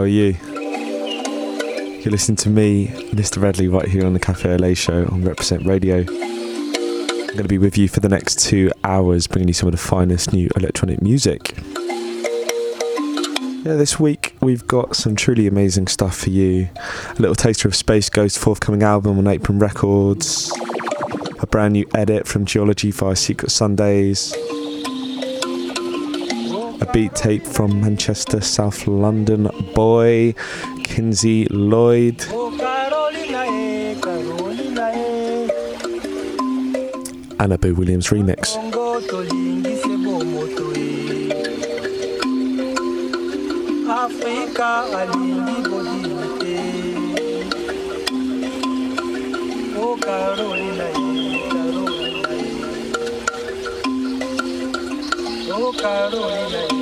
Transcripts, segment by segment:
How are you? You're listening to me, Mr. Redley, right here on the Cafe Au Lait show on Represent Radio. I'm going to be with you for the next two hours, bringing you some of the finest new electronic music. Yeah, this week we've got some truly amazing stuff for you. A little taster of Space Ghost forthcoming album on Apron Records, a brand new edit from Ge-ology via Secret Sundays, a beat tape from Manchester, South London boy Kinsey Lloyd. And a Boo Williams remix. afrika การุณ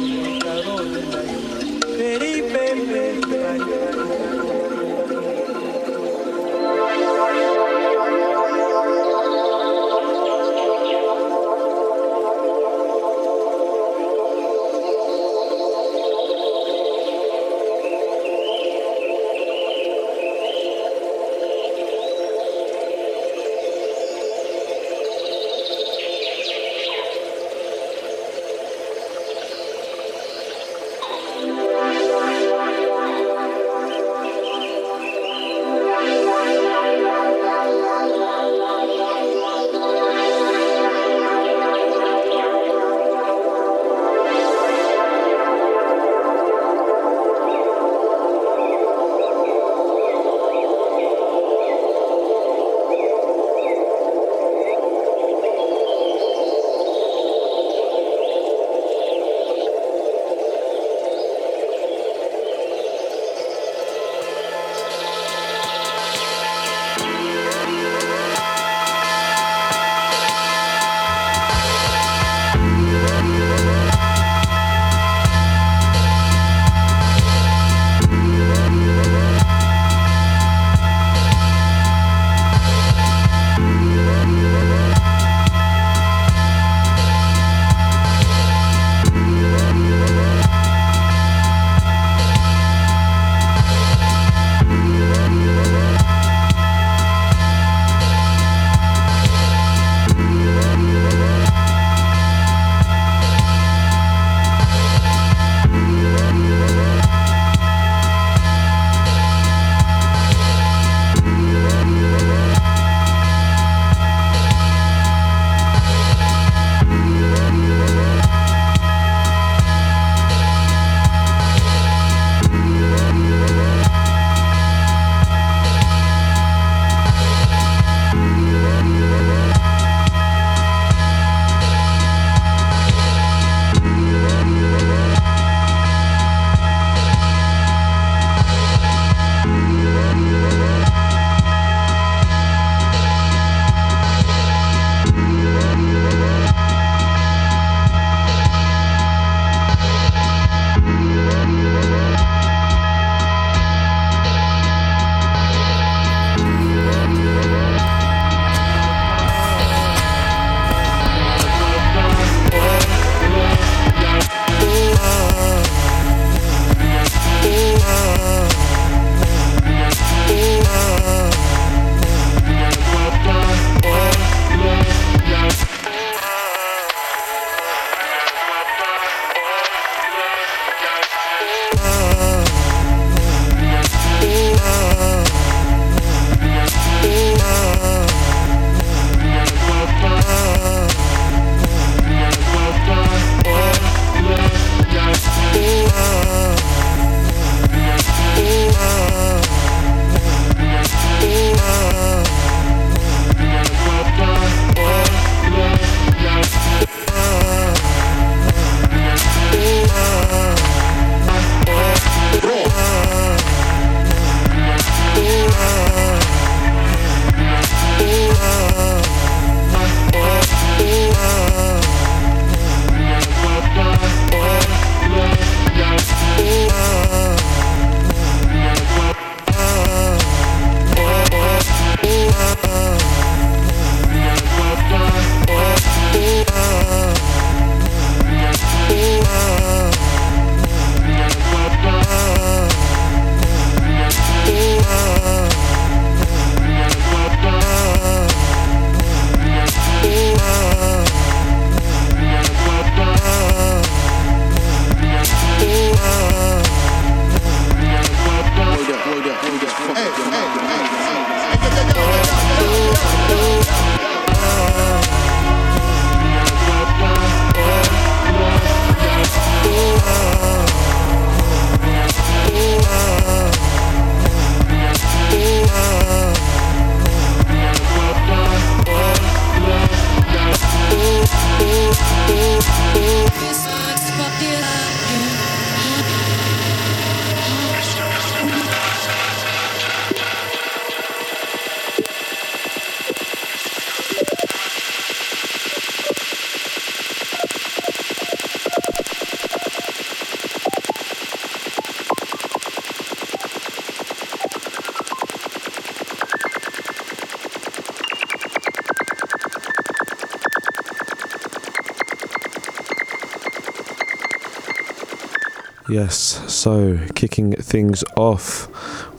Yes, so kicking things off,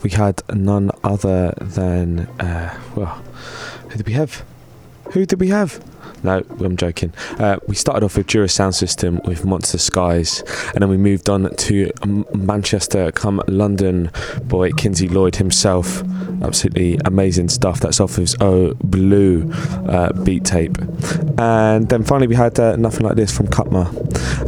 we had none other than, uh, well, who did we have? Who did we have? No, I'm joking. Uh, we started off with Jura Soundsystem with Monster Skies, and then we moved on to Manchester, come London boy Kinsey Lloyd himself. Absolutely amazing stuff. That's off his Oh Blue uh, beat tape. And then finally, we had uh, Nothing Like This from Kutmah.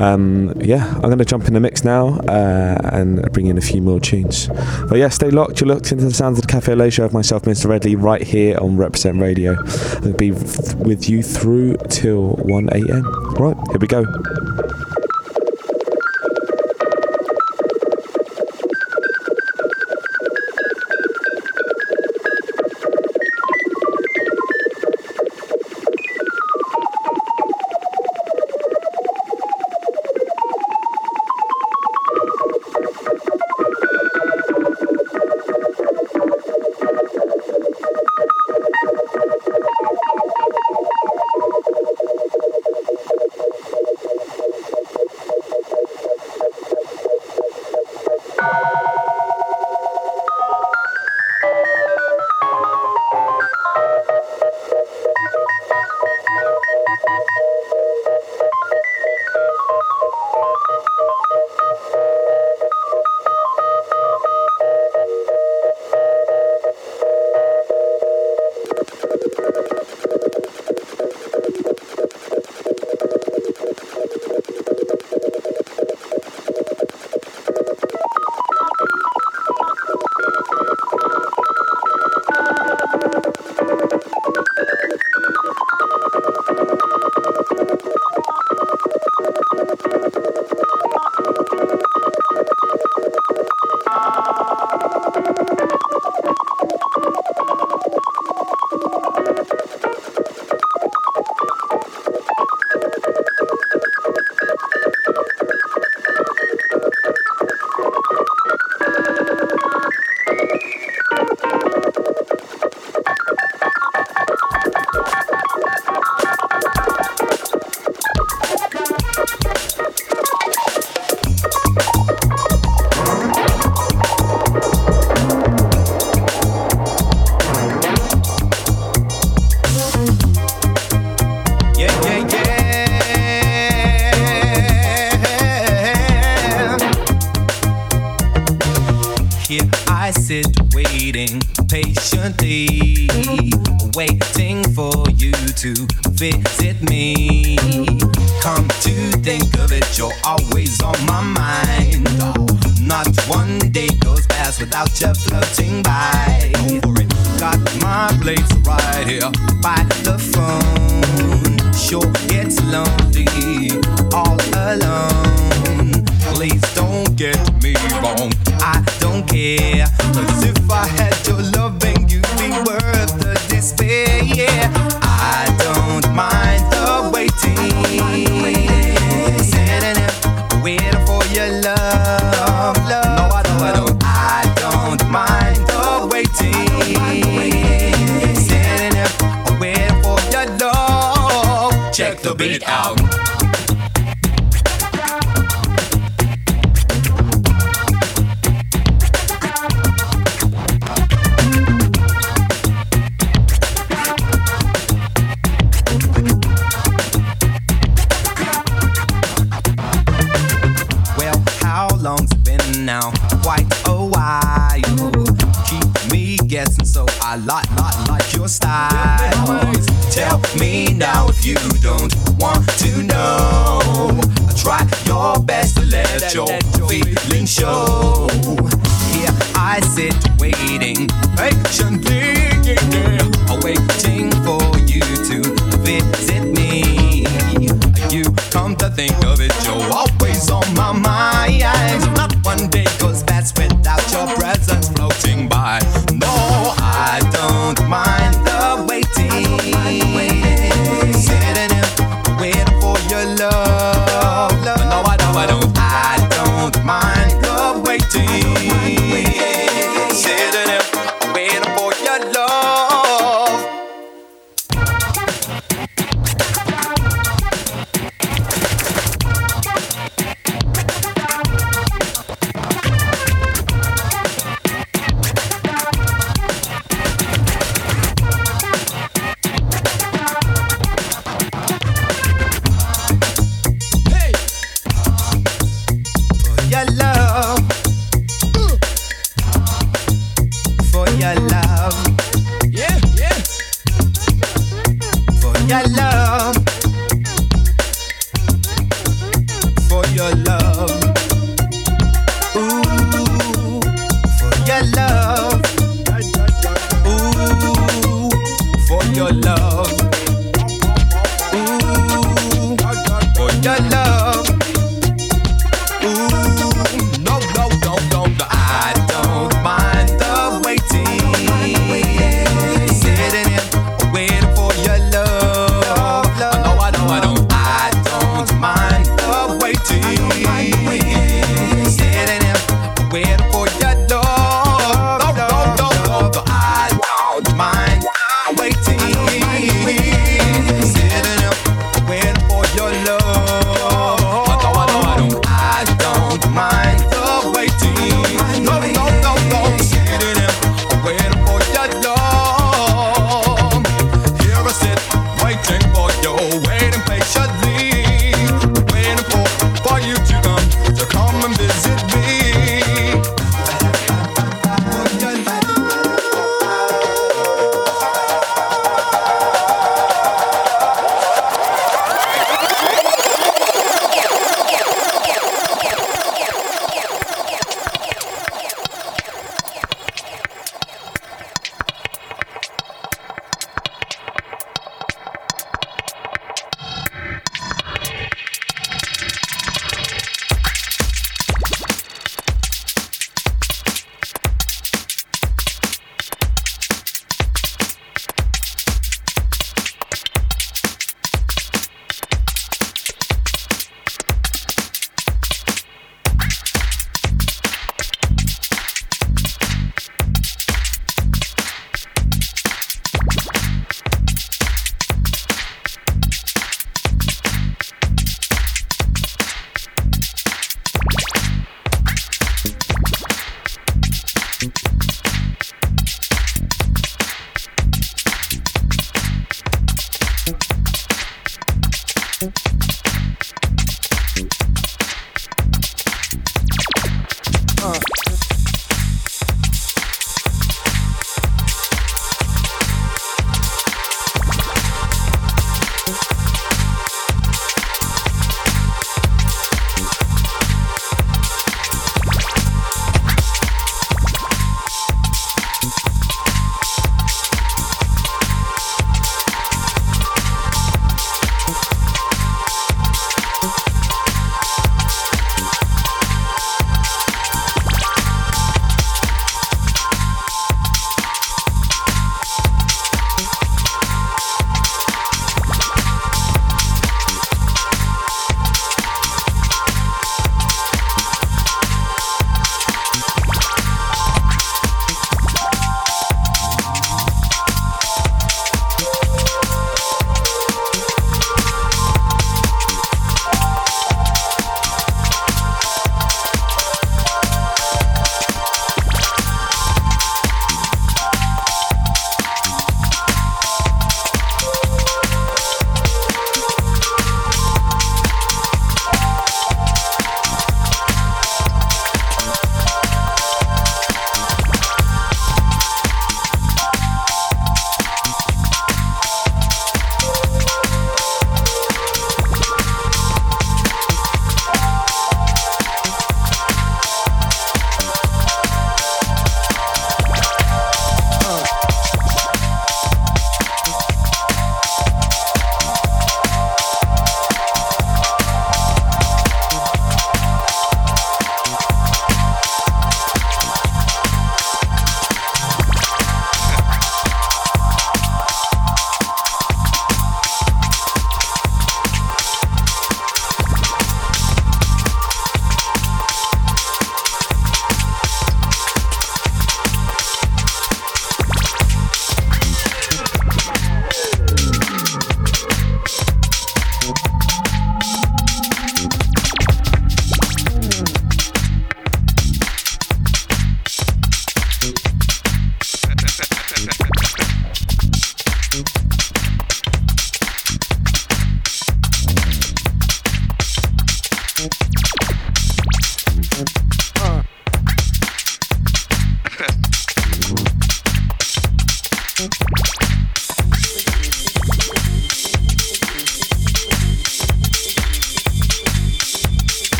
Um, yeah, I'm going to jump in the mix now uh, and bring in a few more tunes. But yeah, stay locked. You're locked into the sounds of the Cafe Au Lait Show of myself, Mr. Redley, right here on Represent Radio. I'll be with you through till 1 a.m. Right, here we go. guessing, so I like, not like your style. Tell me now if you don't want to know. I try your best to let your feelings show. Here I sit waiting patiently, waiting for you to visit me. You come to think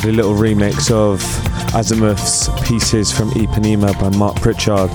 lovely little remix of Azymuth's pieces from Ipanema by Mark Pritchard.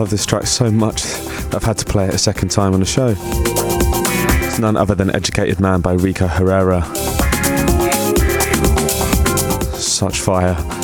Love this track so much that I've had to play it a second time on the show. It's none other than Educated Man by Rico Herrera. Such fire.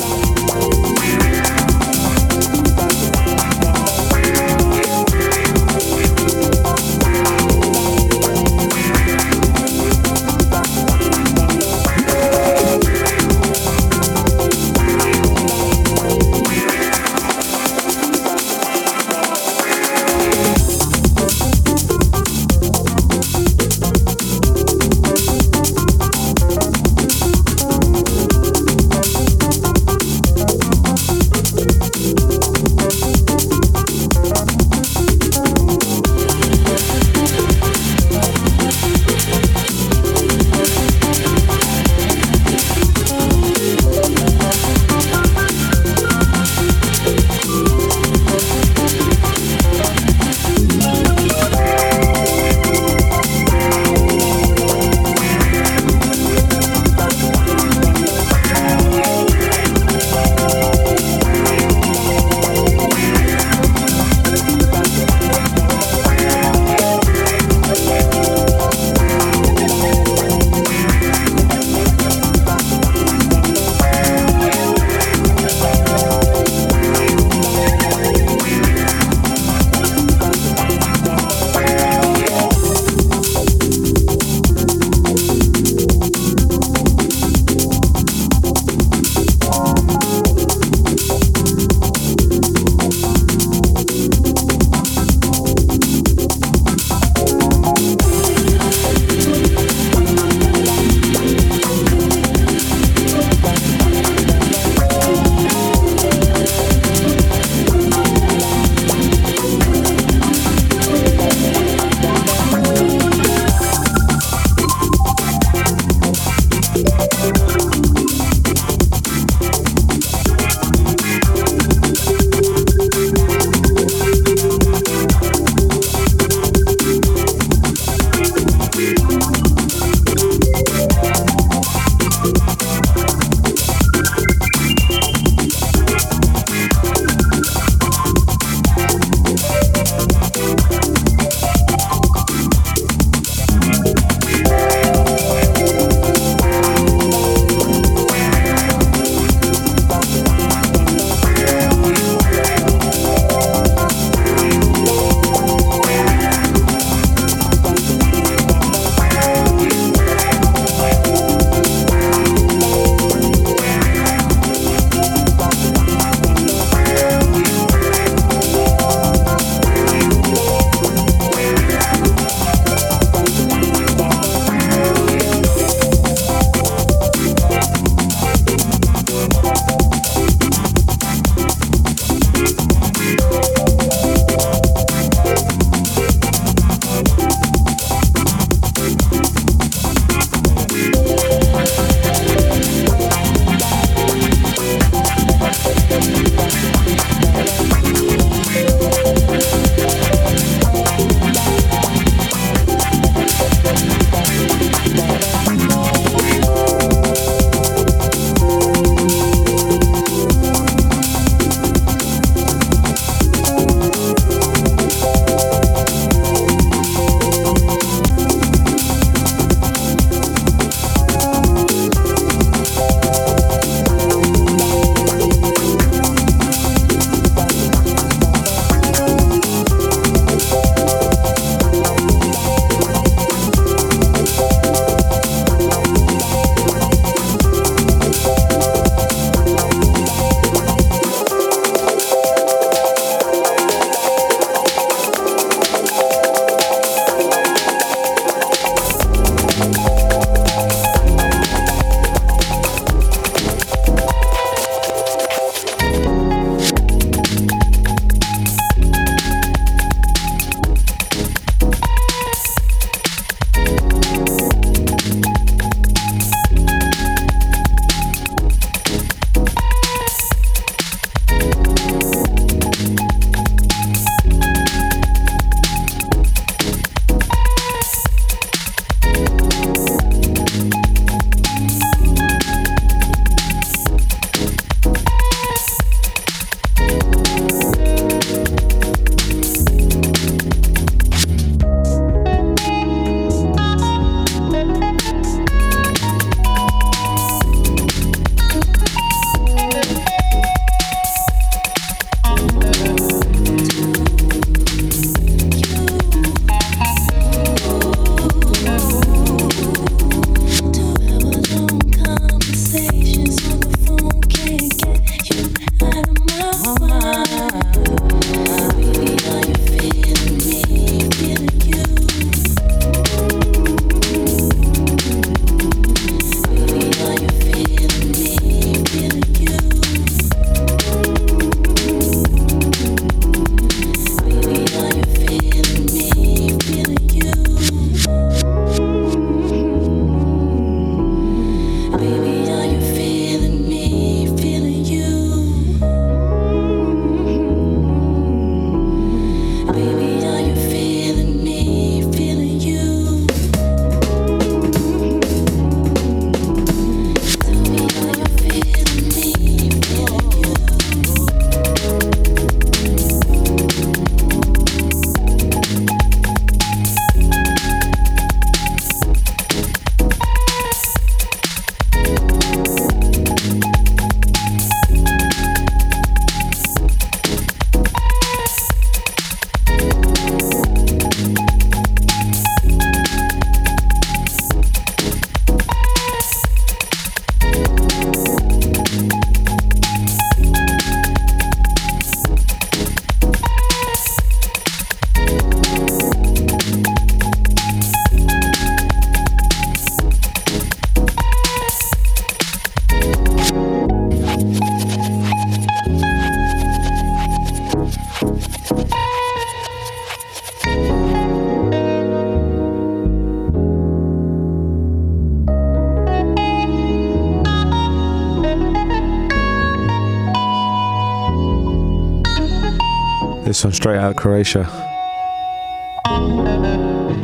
Straight out of Croatia.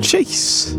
Chase.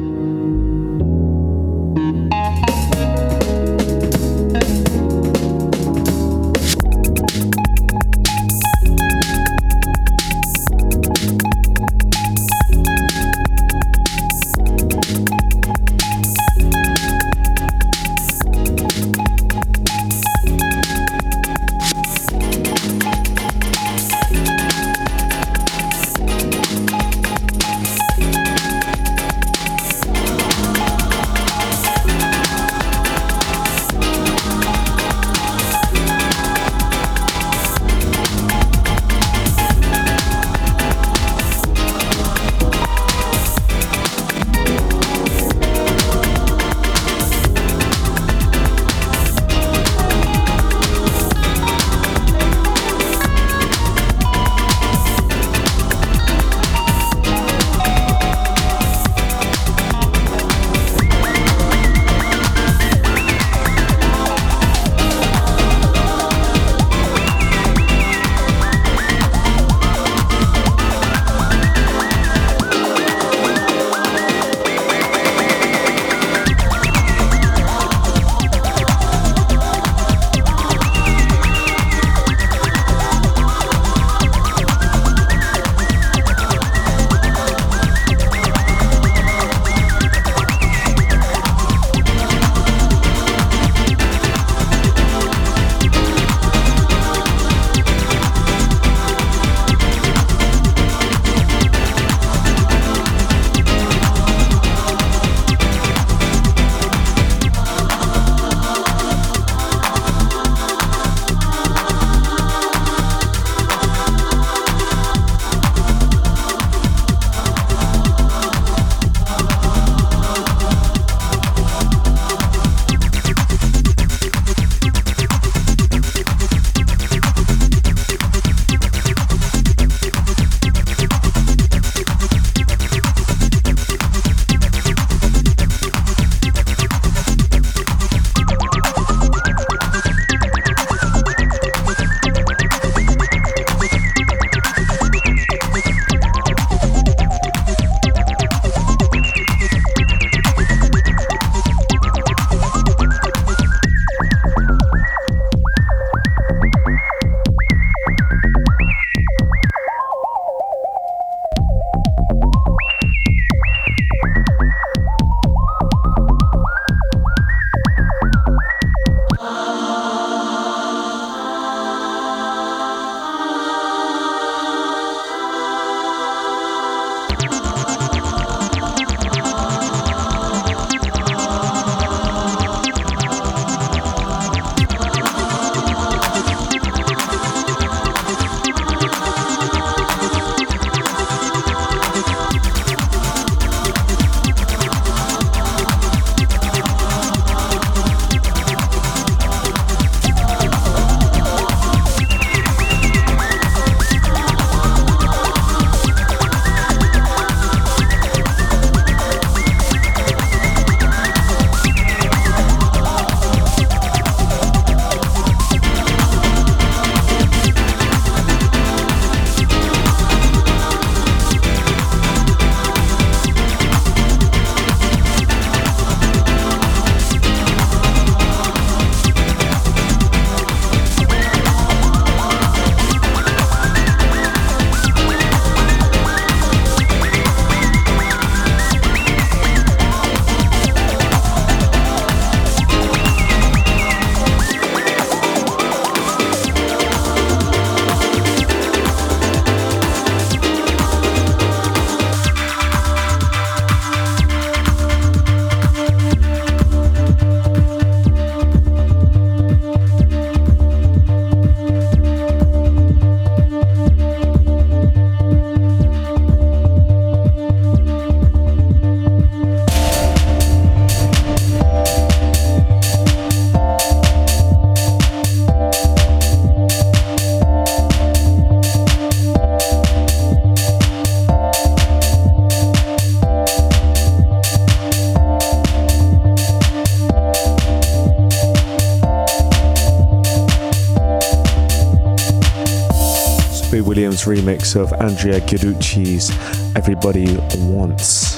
Remix of Andrea Giudice's Everybody Wants.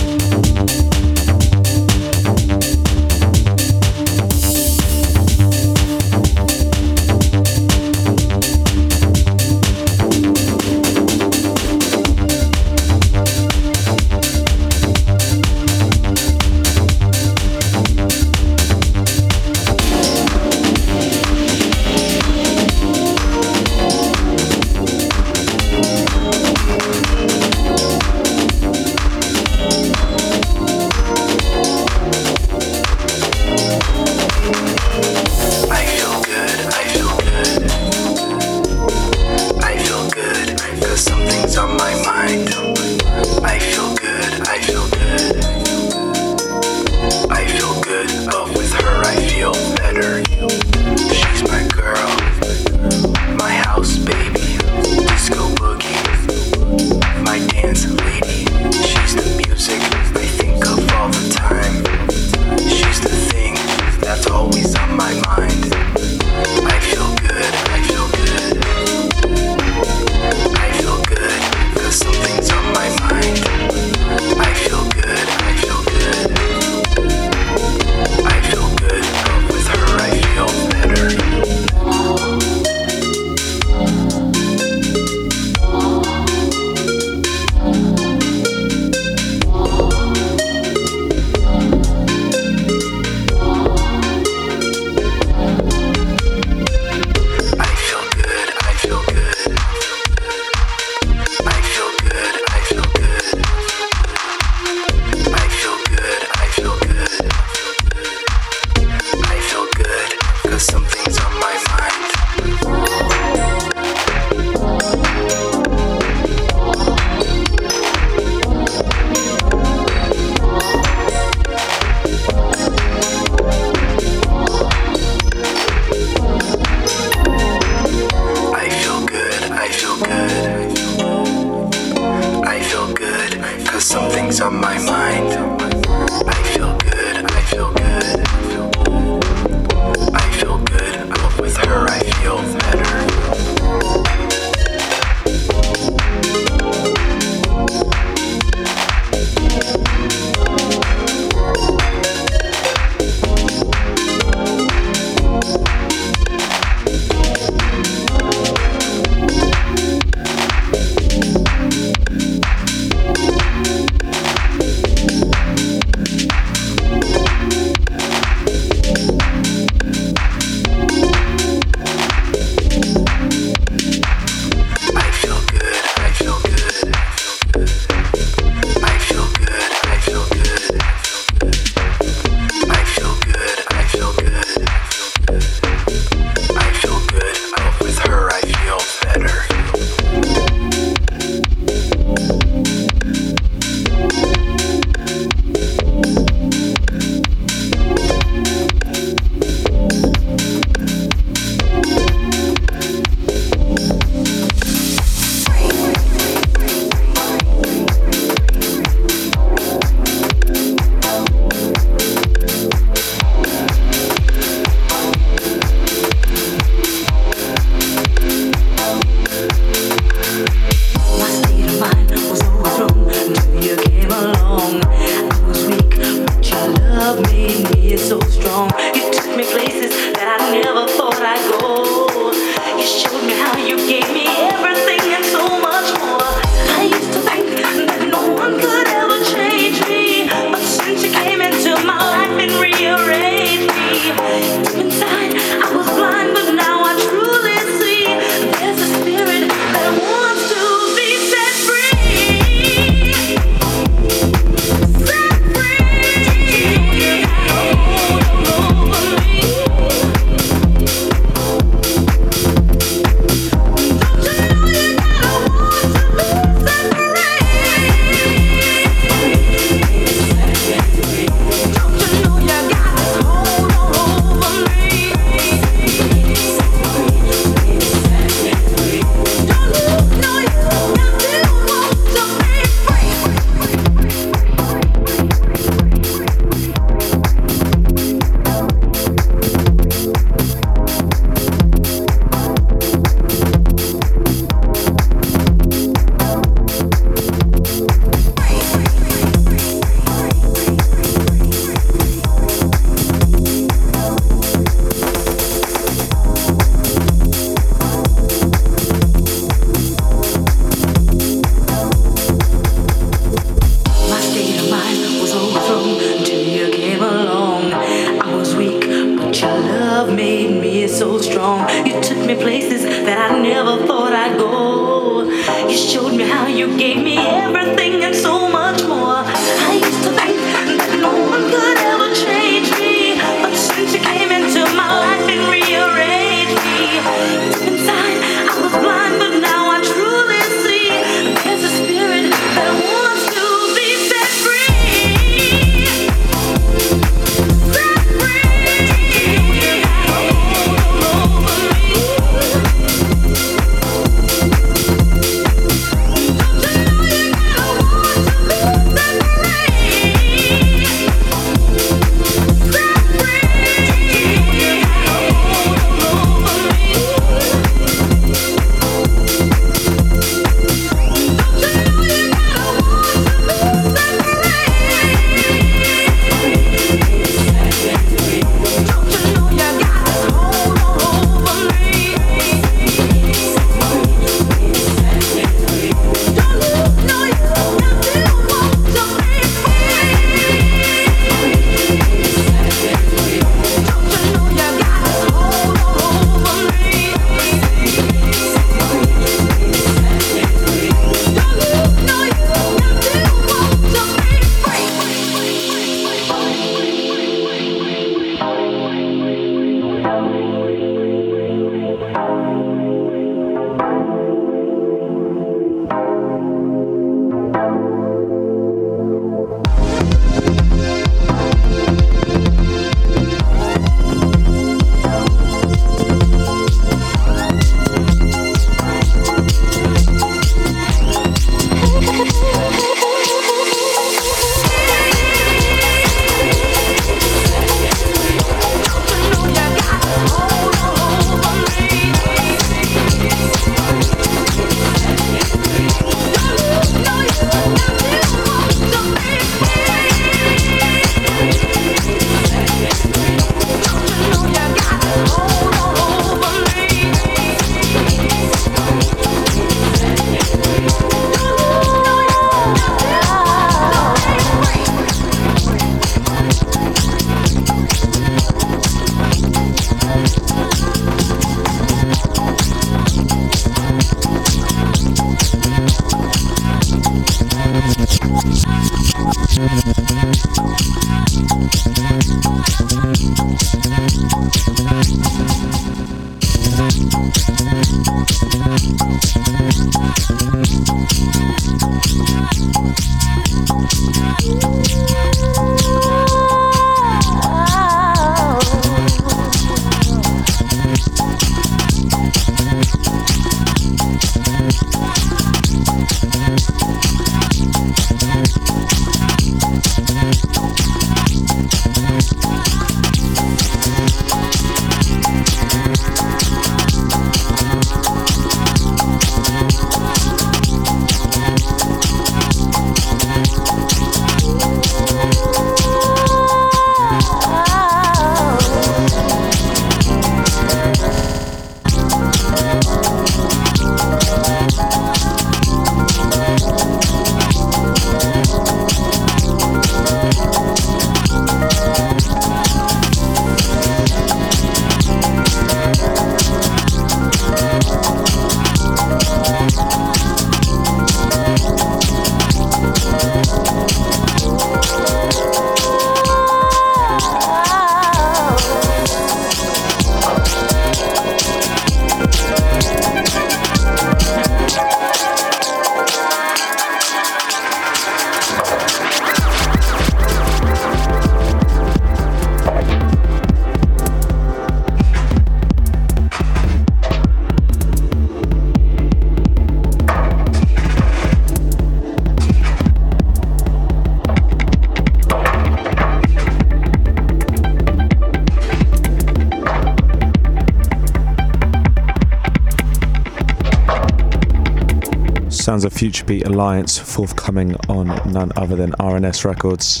Sounds of Future Beat Alliance forthcoming on none other than RNS Records.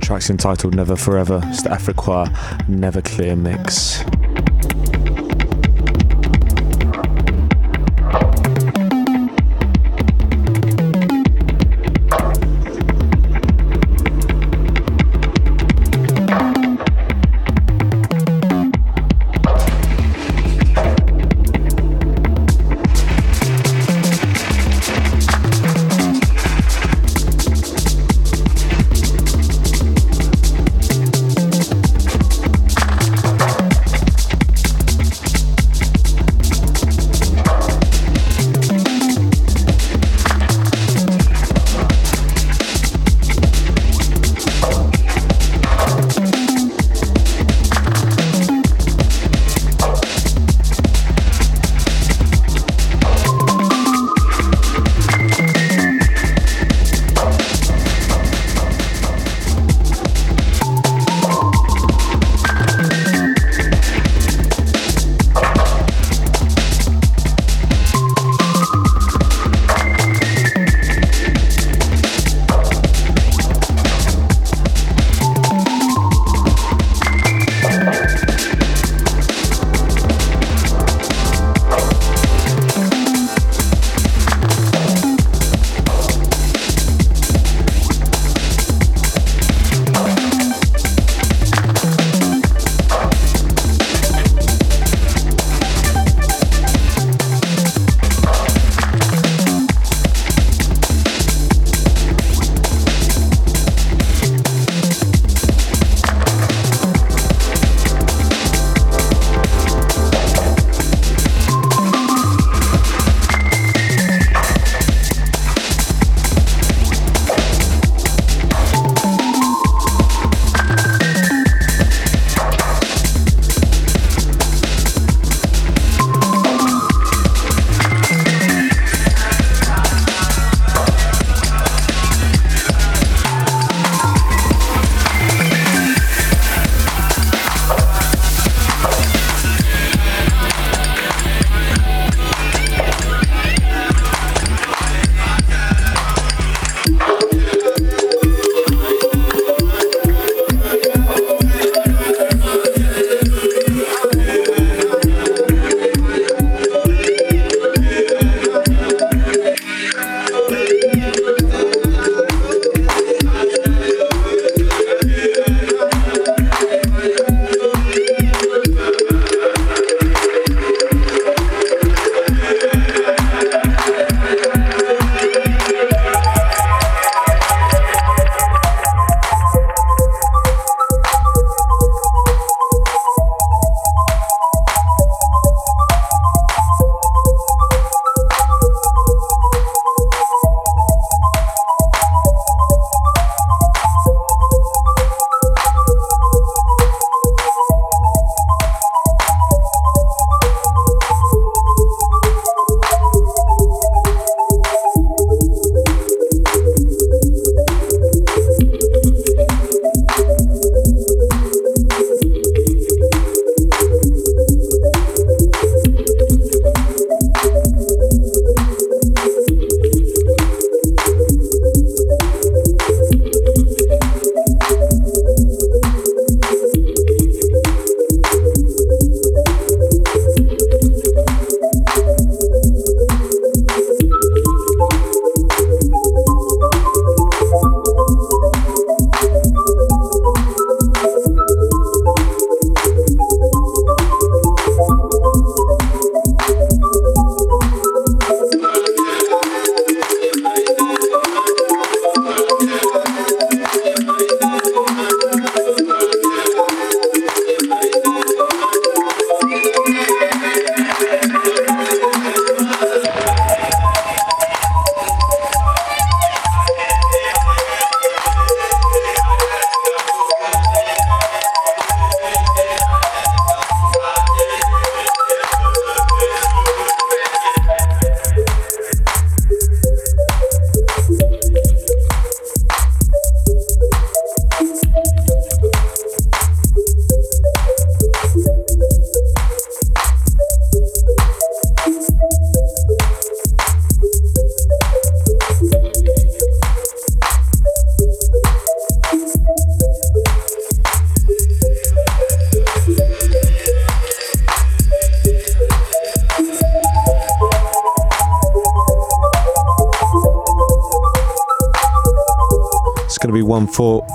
Tracks entitled Never Forever, it's the Afriqua Neverclear Mix.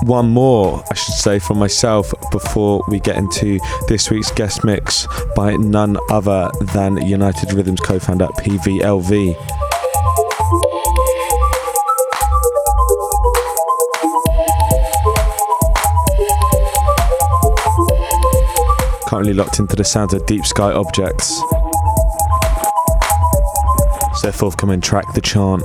One more, I should say, from myself before we get into this week's guest mix by none other than United Rhythms co-founder PVLV. Currently locked into the sounds of Deep Sky Objects. Their forthcoming track, The Chant.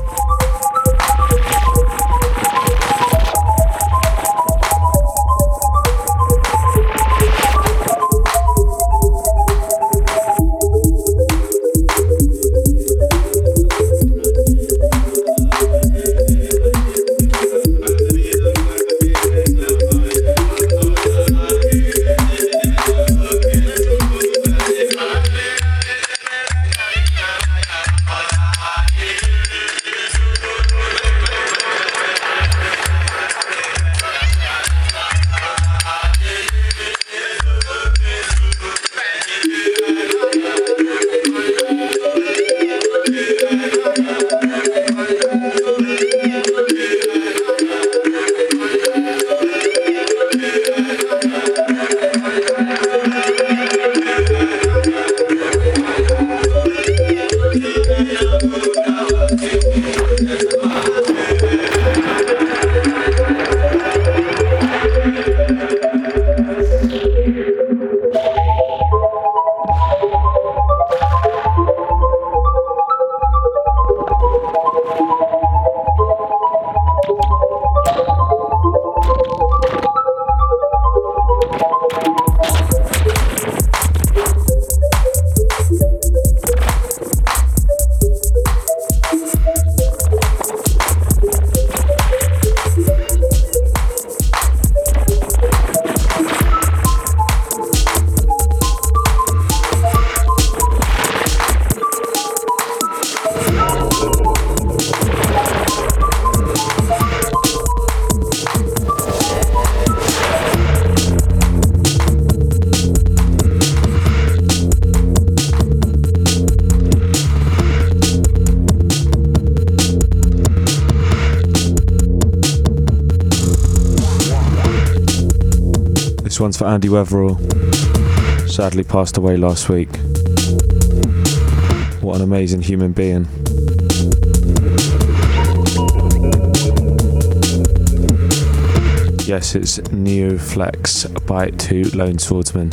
One's for Andy Weatherall. Sadly passed away last week. What an amazing human being. Yes, it's Neuflex by two Lone Swordsmen.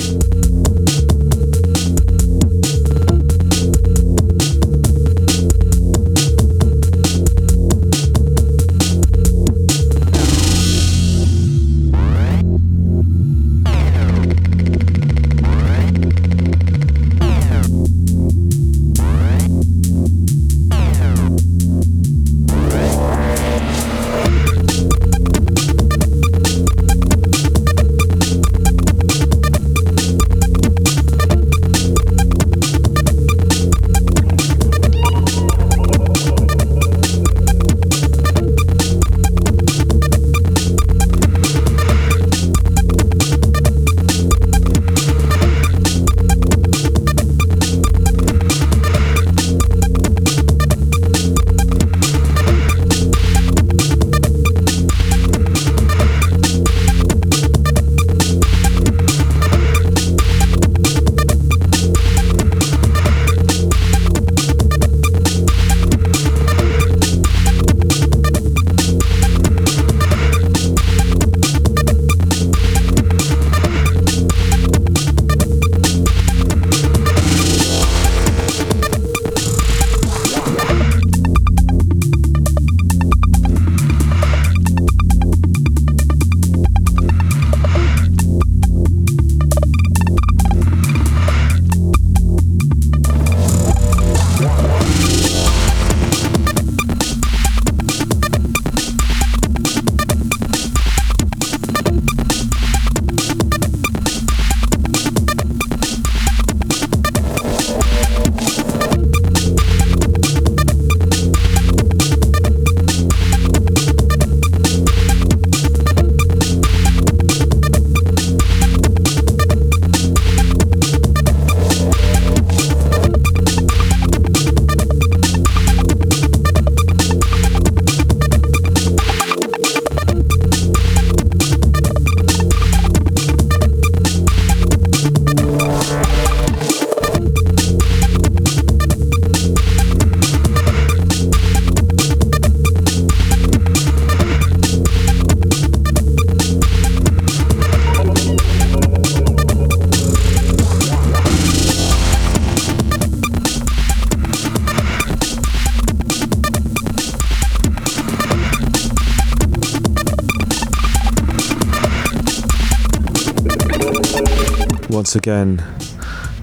Once again,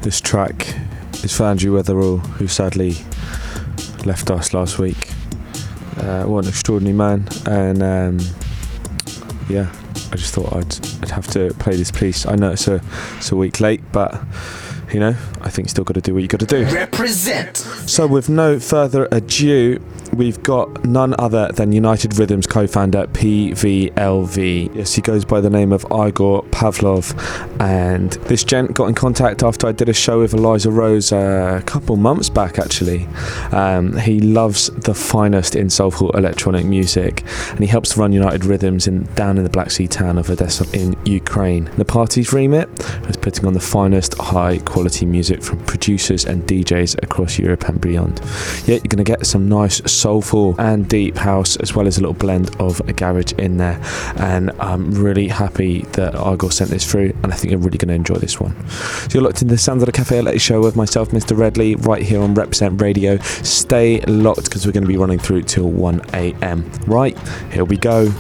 this track is for Andrew Weatherall, who sadly left us last week. Uh, what an extraordinary man, and um, yeah, I just thought I'd, I'd have to play this piece. I know it's a, it's a week late, but you know, I think you still got to do what you got to do. Represent. So, with no further ado, we've got none other than United Rhythms co founder PVLV. Yes, he goes by the name of Igor Pavlov. And this gent got in contact after I did a show with Eliza Rose uh, a couple months back, actually. Um, he loves the finest in soulful electronic music and he helps run United Rhythms in down in the Black Sea town of Odessa in Ukraine. The party's remit is putting on the finest high quality music from producers and DJs across Europe and beyond. Yeah, you're going to get some nice soulful and deep house as well as a little blend of a garage in there. And I'm really happy that Igor sent this through, and I think you're really going to enjoy this one. So you're locked into the Sounds of the Cafe Au Lait show with myself, Mr. Redley, right here on Represent Radio. Stay locked because we're going to be running through till 1 a.m. Right, here we go.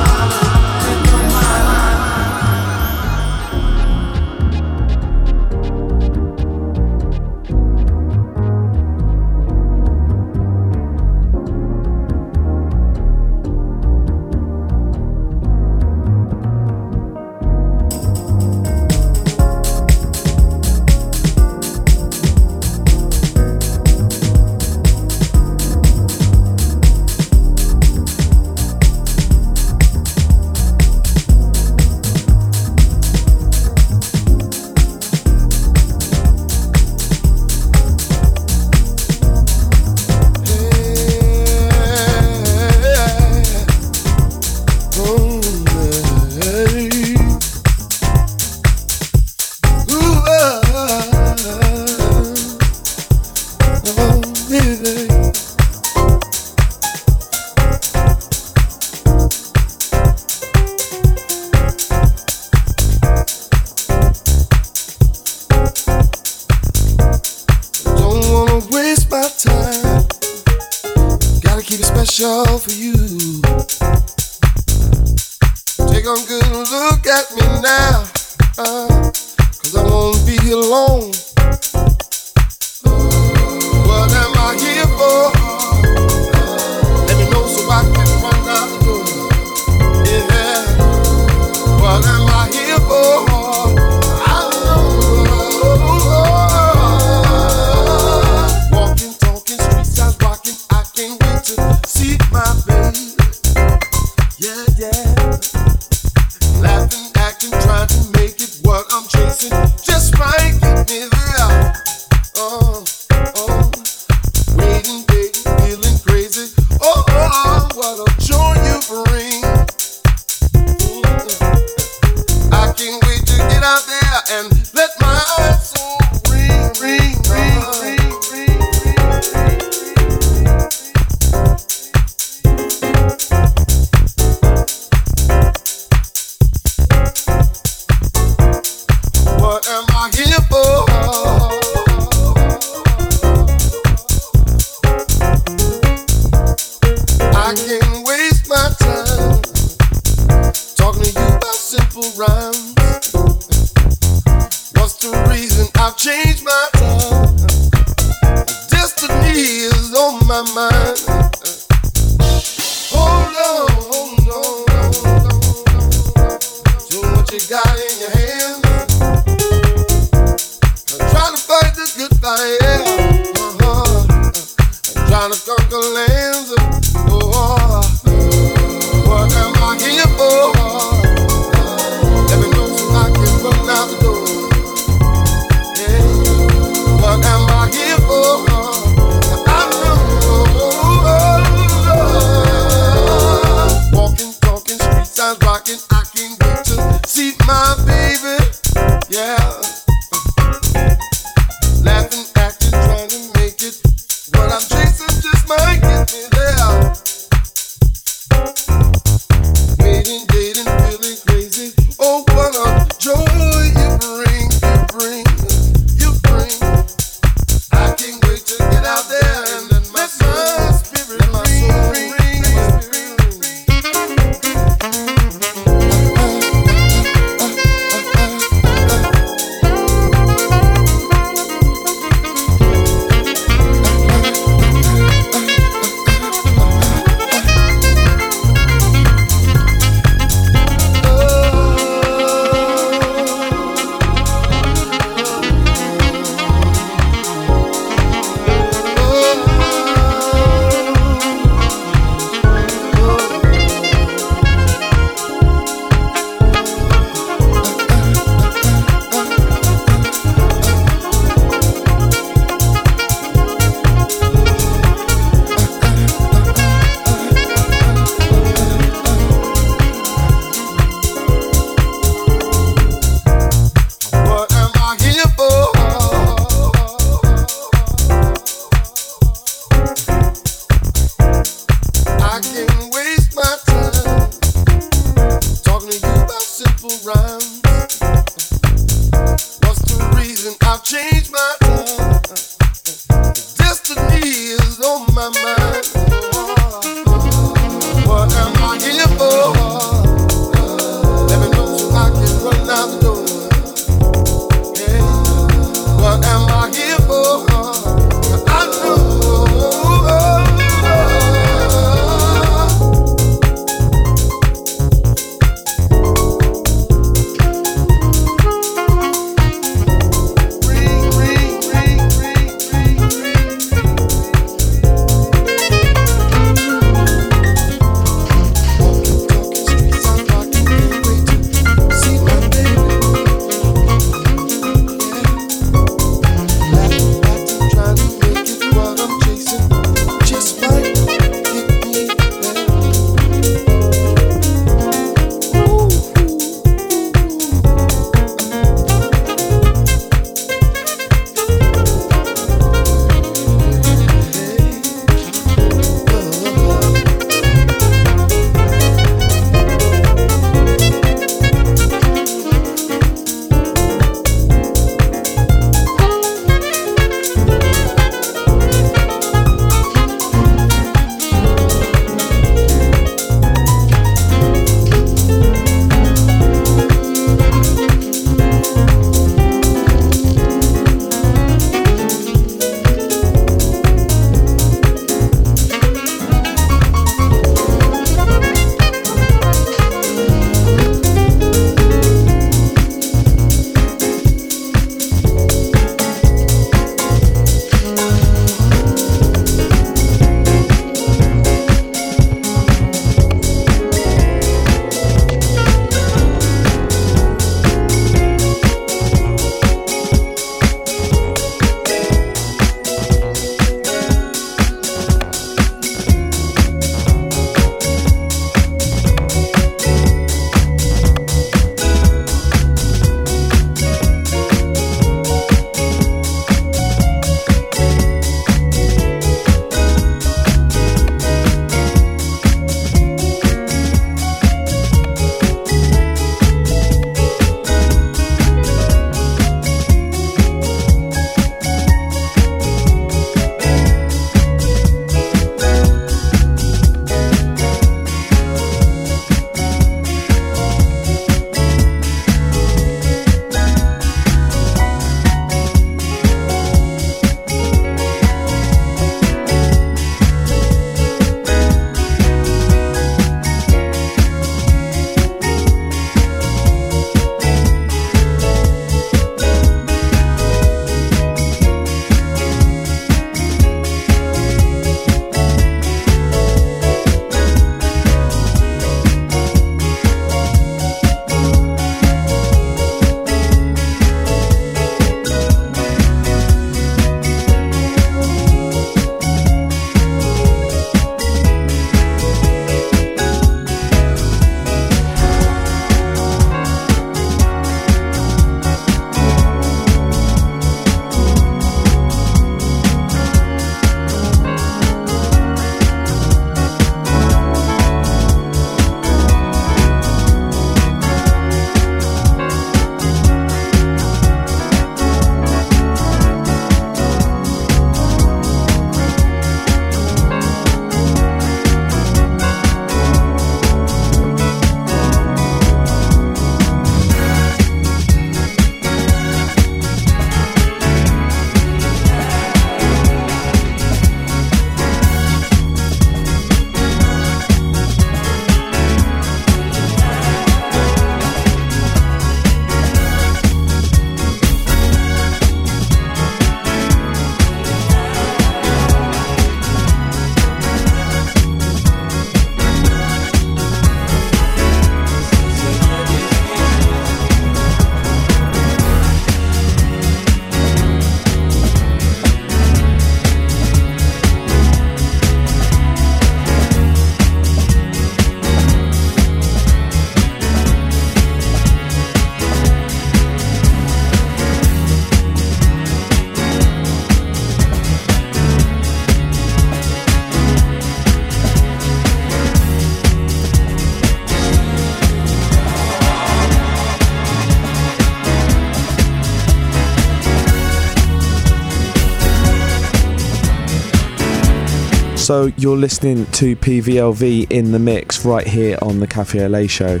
So you're listening to PVLV in the mix right here on the Cafe Au Lait show.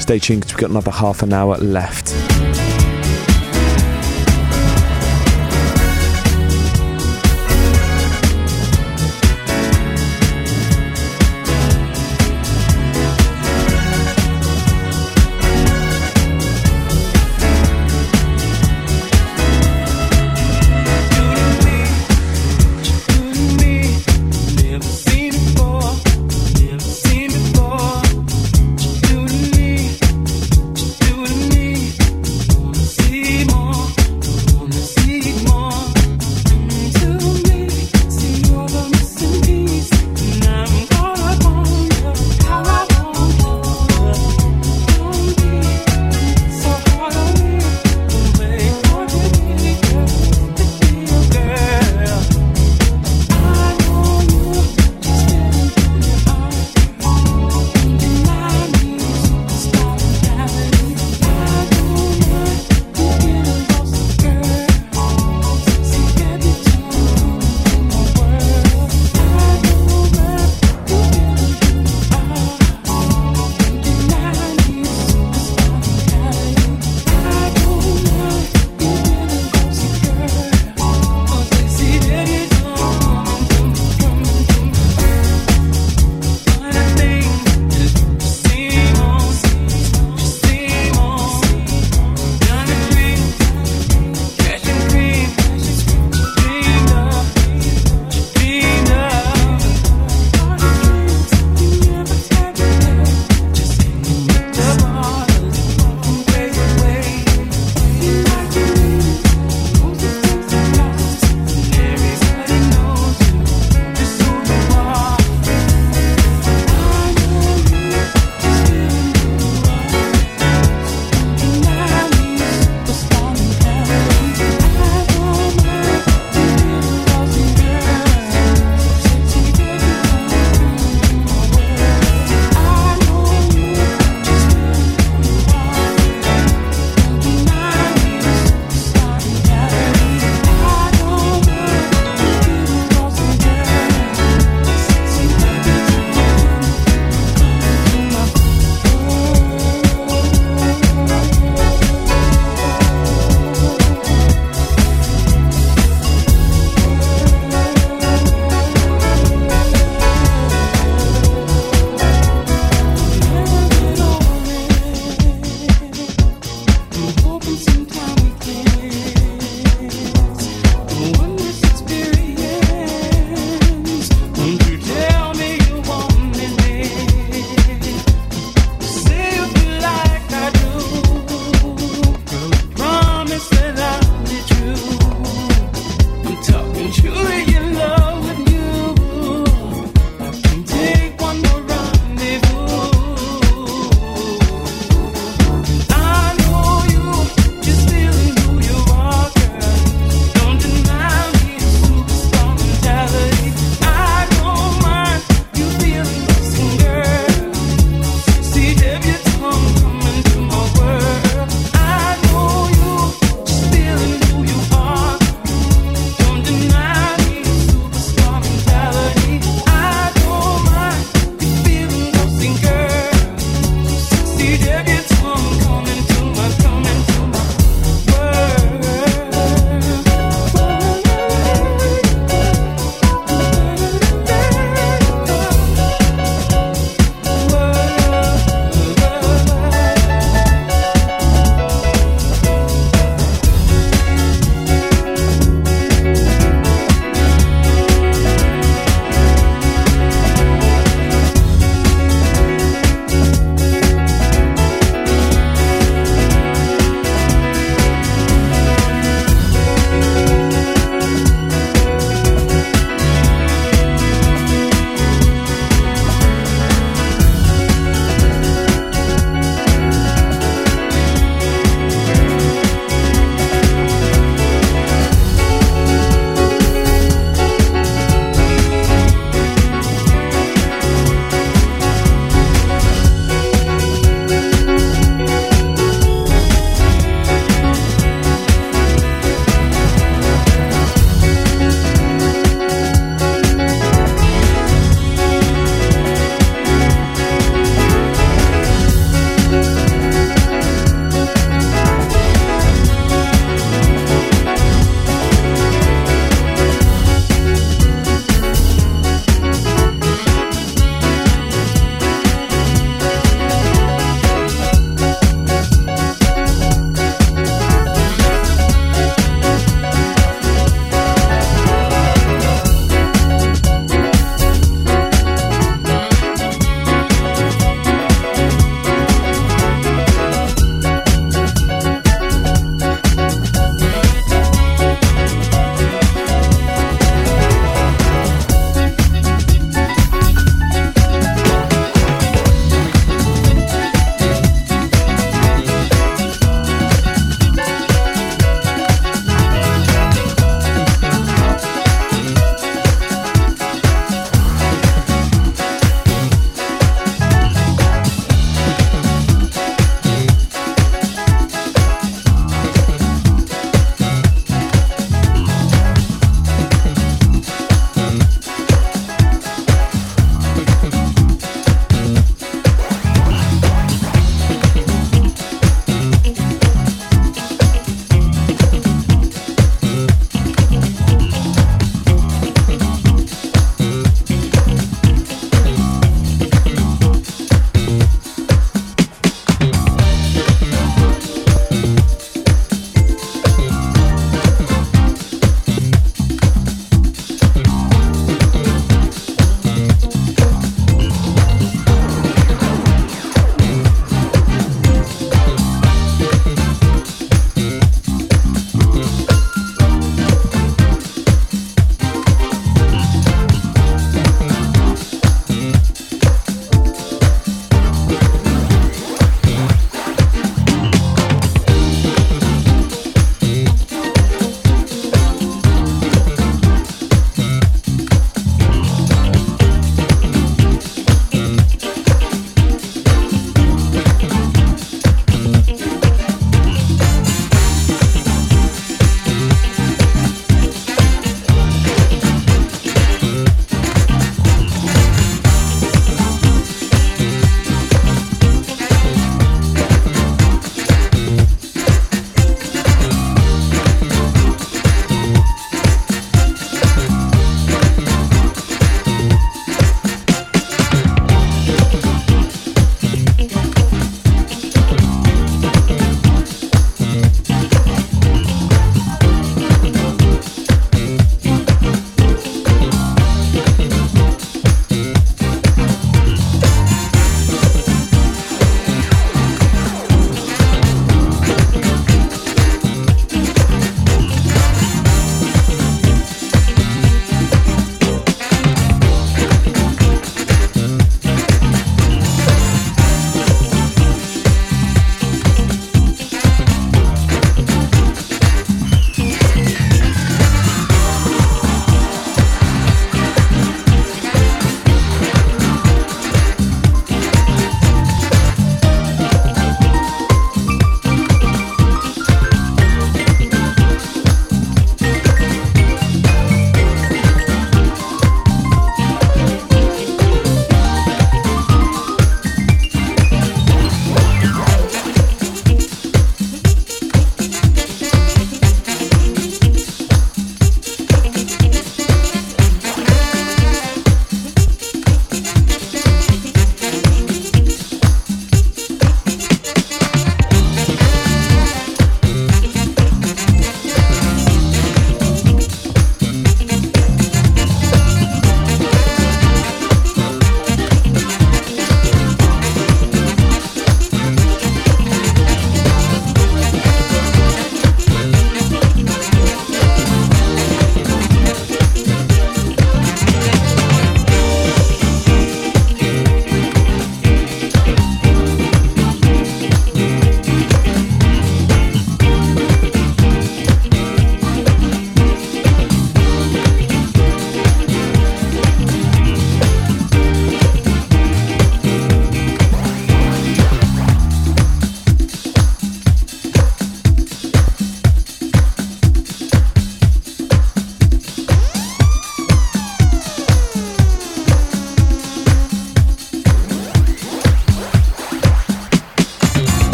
Stay tuned because we've got another half an hour left.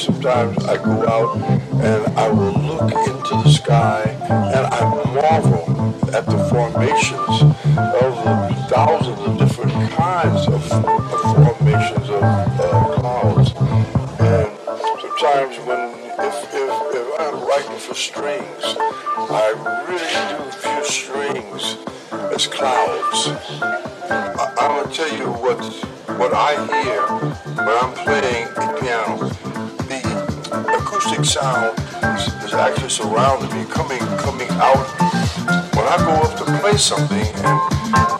Sometimes I go out and I will look into the sky and I marvel at the formations of the thousands of different kinds of, of formations of uh, clouds. And sometimes when if, if, if I'm writing for strings, I really do view strings as clouds. I, I'm gonna tell you what what I hear when I'm playing sound is, actually surrounding me, coming coming out. When I go up to play something and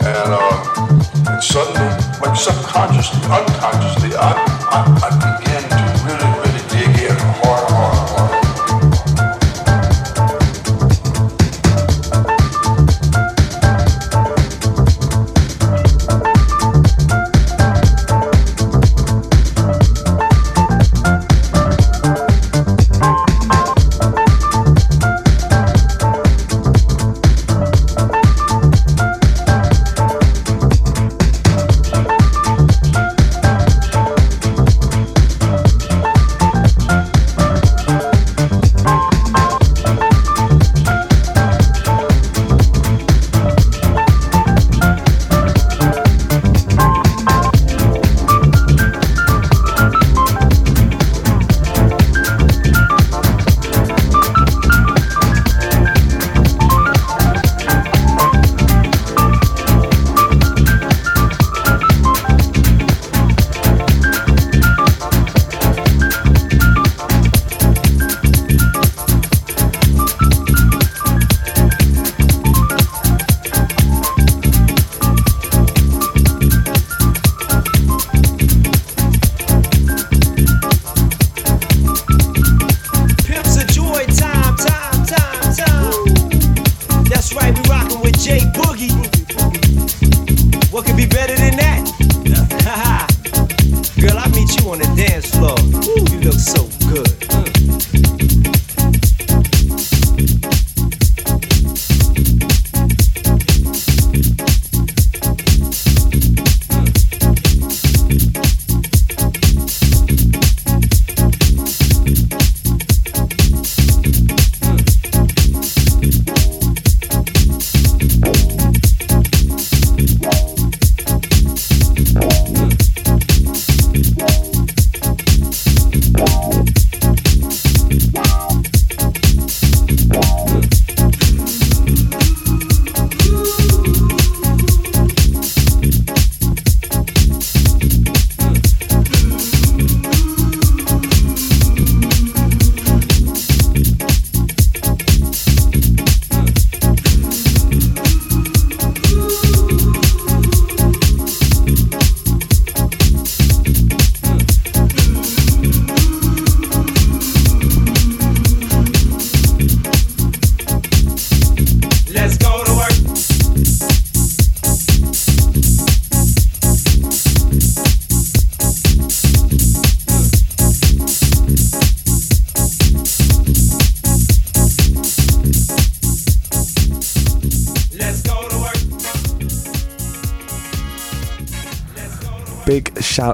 and, uh, and suddenly, like subconsciously, unconsciously, I, I, I begin to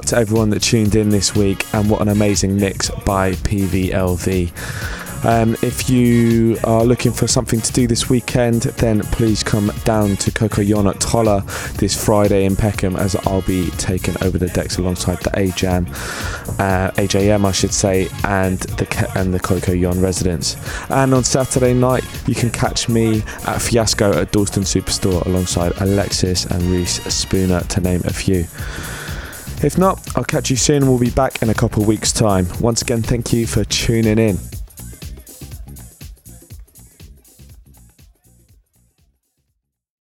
To everyone that tuned in this week, and what an amazing mix by PVLV. Um, if you are looking for something to do this weekend, then please come down to Coco Yon at Toller this Friday in Peckham, as I'll be taking over the decks alongside the AJAM, uh, AJM, I should say, and the and the Coco Yon residents. And on Saturday night, you can catch me at Fiasco at Dalston Superstore alongside Alexis and Reese Spooner, to name a few. If not, I'll catch you soon and we'll be back in a couple of weeks' time. Once again, thank you for tuning in.